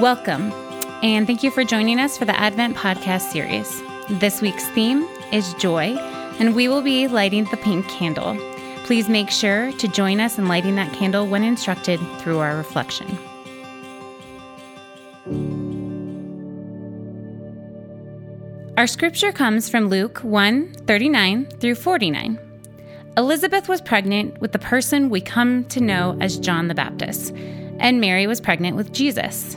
Welcome, and thank you for joining us for the Advent podcast series. This week's theme is joy, and we will be lighting the pink candle. Please make sure to join us in lighting that candle when instructed through our reflection. Our scripture comes from Luke 1 39 through 49. Elizabeth was pregnant with the person we come to know as John the Baptist, and Mary was pregnant with Jesus.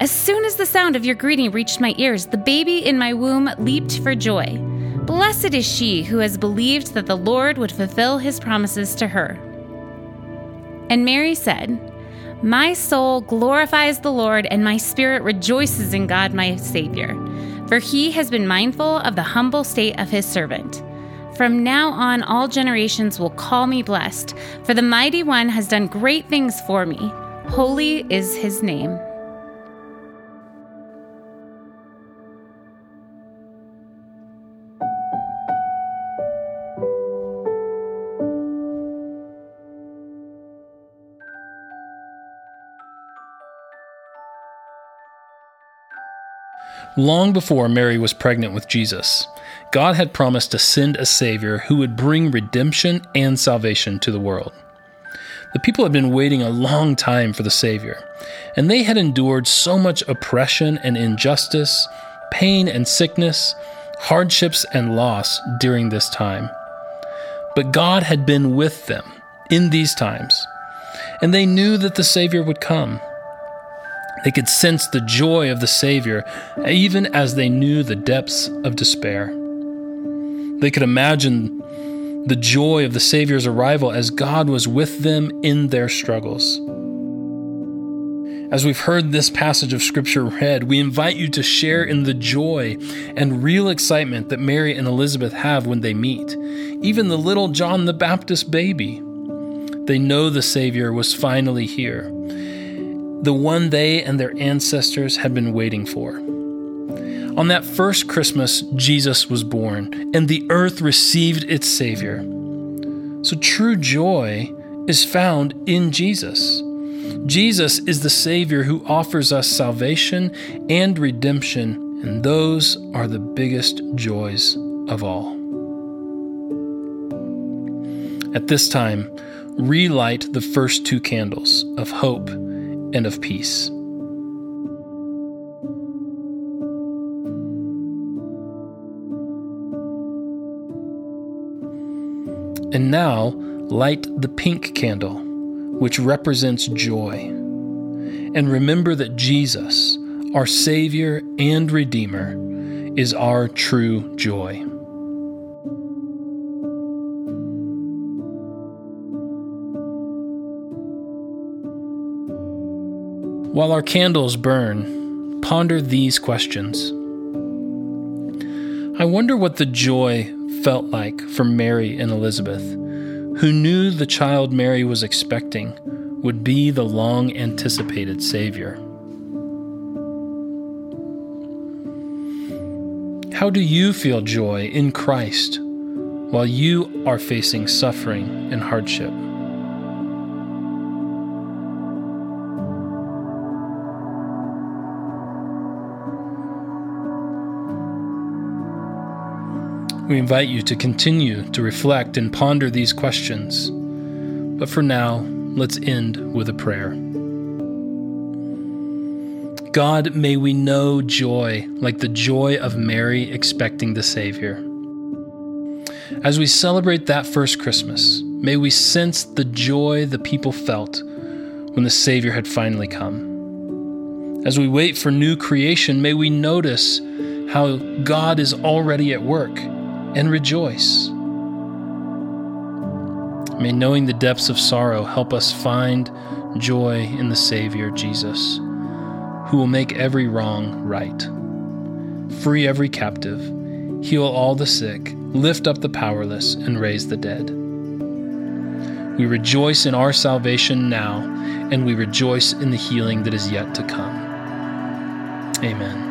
As soon as the sound of your greeting reached my ears, the baby in my womb leaped for joy. Blessed is she who has believed that the Lord would fulfill his promises to her. And Mary said, My soul glorifies the Lord, and my spirit rejoices in God my Savior, for he has been mindful of the humble state of his servant. From now on, all generations will call me blessed, for the mighty one has done great things for me. Holy is his name. Long before Mary was pregnant with Jesus, God had promised to send a Savior who would bring redemption and salvation to the world. The people had been waiting a long time for the Savior, and they had endured so much oppression and injustice, pain and sickness, hardships and loss during this time. But God had been with them in these times, and they knew that the Savior would come. They could sense the joy of the Savior even as they knew the depths of despair. They could imagine the joy of the Savior's arrival as God was with them in their struggles. As we've heard this passage of Scripture read, we invite you to share in the joy and real excitement that Mary and Elizabeth have when they meet, even the little John the Baptist baby. They know the Savior was finally here the one they and their ancestors had been waiting for. On that first Christmas, Jesus was born, and the earth received its Savior. So true joy is found in Jesus. Jesus is the Savior who offers us salvation and redemption, and those are the biggest joys of all. At this time, relight the first two candles of hope and of peace. And now light the pink candle, which represents joy. And remember that Jesus, our Savior and Redeemer, is our true joy. While our candles burn, ponder these questions. I wonder what the joy felt like for Mary and Elizabeth, who knew the child Mary was expecting would be the long anticipated Savior. How do you feel joy in Christ while you are facing suffering and hardship? We invite you to continue to reflect and ponder these questions. But for now, let's end with a prayer. God, may we know joy like the joy of Mary expecting the Savior. As we celebrate that first Christmas, may we sense the joy the people felt when the Savior had finally come. As we wait for new creation, may we notice how God is already at work and rejoice. May knowing the depths of sorrow help us find joy in the Savior Jesus, who will make every wrong right. free every captive, heal all the sick, lift up the powerless, and raise the dead. We rejoice in our salvation now, and we rejoice in the healing that is yet to come. Amen.